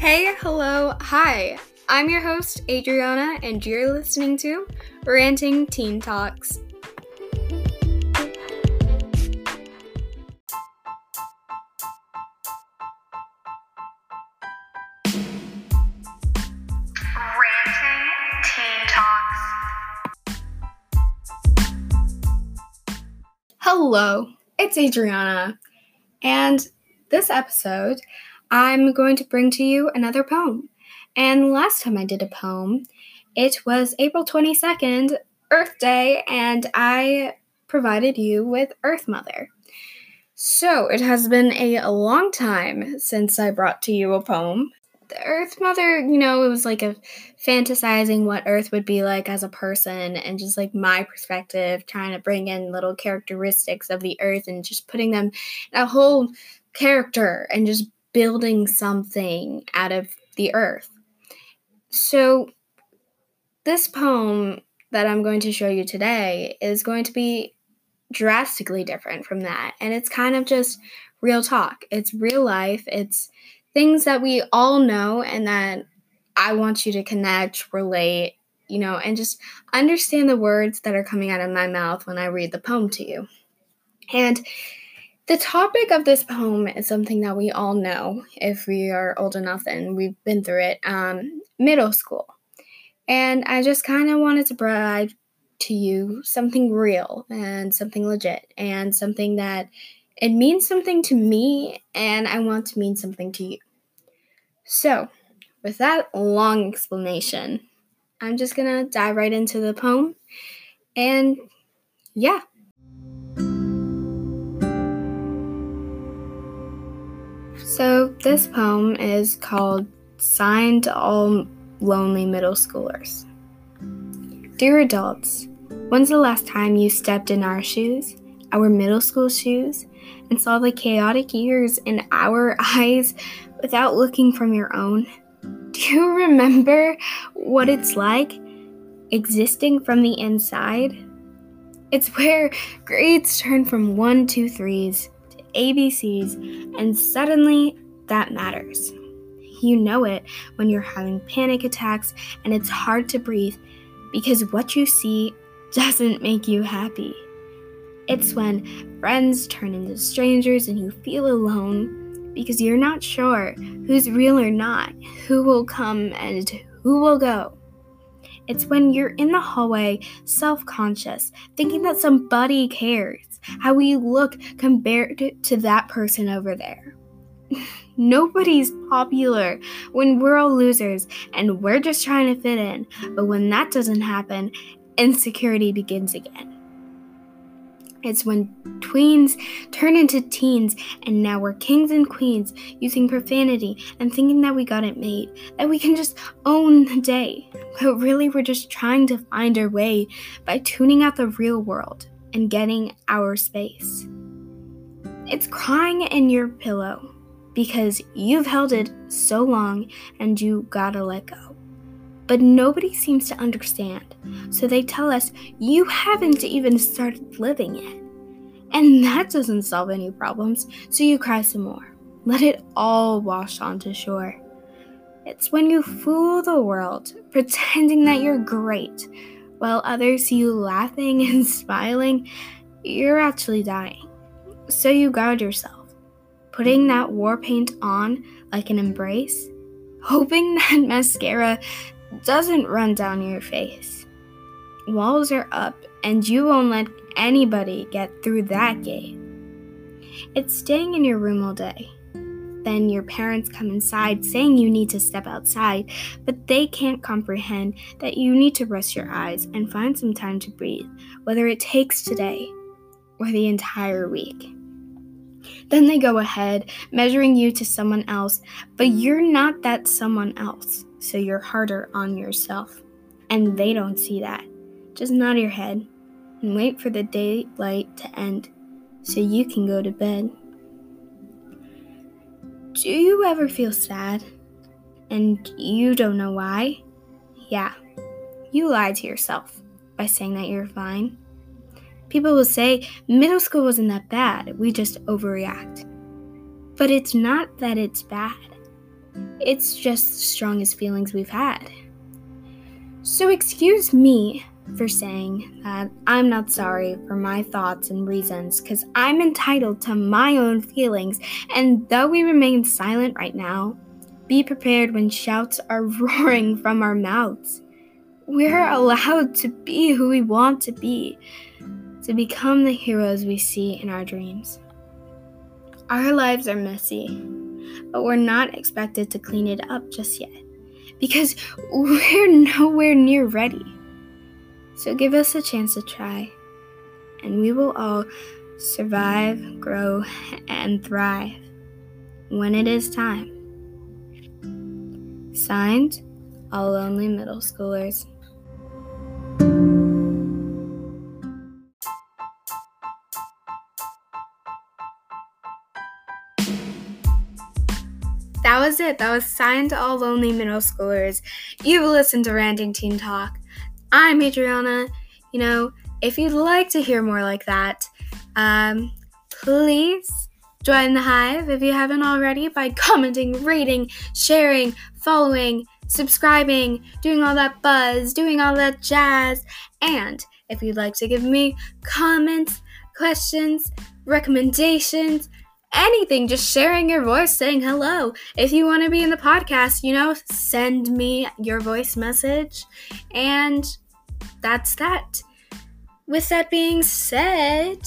Hey, hello, hi. I'm your host, Adriana, and you're listening to Ranting Teen Talks. Ranting Teen Talks. Hello, it's Adriana, and this episode I'm going to bring to you another poem. And last time I did a poem, it was April 22nd, Earth Day, and I provided you with Earth Mother. So it has been a long time since I brought to you a poem. The Earth Mother, you know, it was like a fantasizing what Earth would be like as a person and just like my perspective, trying to bring in little characteristics of the Earth and just putting them in a whole character and just building something out of the Earth. So, this poem that I'm going to show you today is going to be drastically different from that. And it's kind of just real talk. It's real life. It's things that we all know and that I want you to connect, relate, you know, and just understand the words that are coming out of my mouth when I read the poem to you. And the topic of this poem is something that we all know if we are old enough and we've been through it um, middle school. And I just kind of wanted to provide to you something real and something legit and something that it means something to me and I want to mean something to you. So, with that long explanation, I'm just gonna dive right into the poem and yeah. So, this poem is called Sign to All Lonely Middle Schoolers. Dear adults, when's the last time you stepped in our shoes, our middle school shoes, and saw the chaotic years in our eyes without looking from your own? Do you remember what it's like existing from the inside? It's where grades turn from one, two, threes ABCs, and suddenly that matters. You know it when you're having panic attacks and it's hard to breathe because what you see doesn't make you happy. It's when friends turn into strangers and you feel alone because you're not sure who's real or not, who will come and who will go. It's when you're in the hallway, self conscious, thinking that somebody cares how we look compared to that person over there. Nobody's popular when we're all losers and we're just trying to fit in, but when that doesn't happen, insecurity begins again. It's when tweens turn into teens, and now we're kings and queens using profanity and thinking that we got it made, that we can just own the day. But really, we're just trying to find our way by tuning out the real world and getting our space. It's crying in your pillow because you've held it so long and you gotta let go. But nobody seems to understand, so they tell us you haven't even started living yet. And that doesn't solve any problems, so you cry some more. Let it all wash onto shore. It's when you fool the world, pretending that you're great, while others see you laughing and smiling, you're actually dying. So you guard yourself, putting that war paint on like an embrace, hoping that mascara doesn't run down your face. Walls are up, and you won't let anybody get through that gate. It's staying in your room all day. Then your parents come inside saying you need to step outside, but they can't comprehend that you need to rest your eyes and find some time to breathe, whether it takes today or the entire week. Then they go ahead, measuring you to someone else, but you're not that someone else, so you're harder on yourself. And they don't see that. Just nod your head and wait for the daylight to end so you can go to bed. Do you ever feel sad and you don't know why? Yeah, you lie to yourself by saying that you're fine. People will say middle school wasn't that bad, we just overreact. But it's not that it's bad. It's just the strongest feelings we've had. So, excuse me for saying that I'm not sorry for my thoughts and reasons because I'm entitled to my own feelings, and though we remain silent right now, be prepared when shouts are roaring from our mouths. We're allowed to be who we want to be, to become the heroes we see in our dreams. Our lives are messy, but we're not expected to clean it up just yet because we're nowhere near ready. So give us a chance to try, and we will all survive, grow, and thrive when it is time. Signed, All Lonely Middle Schoolers. That was it. That was signed all lonely middle schoolers. You've listened to Ranting Teen Talk. I'm Adriana. You know, if you'd like to hear more like that, um, please join the hive if you haven't already by commenting, rating, sharing, following, subscribing, doing all that buzz, doing all that jazz. And if you'd like to give me comments, questions, recommendations, anything, just sharing your voice, saying hello. If you want to be in the podcast, you know, send me your voice message. And that's that. With that being said,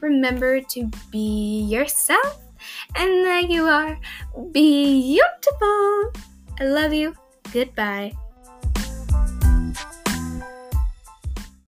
remember to be yourself and that you are beautiful. I love you. Goodbye.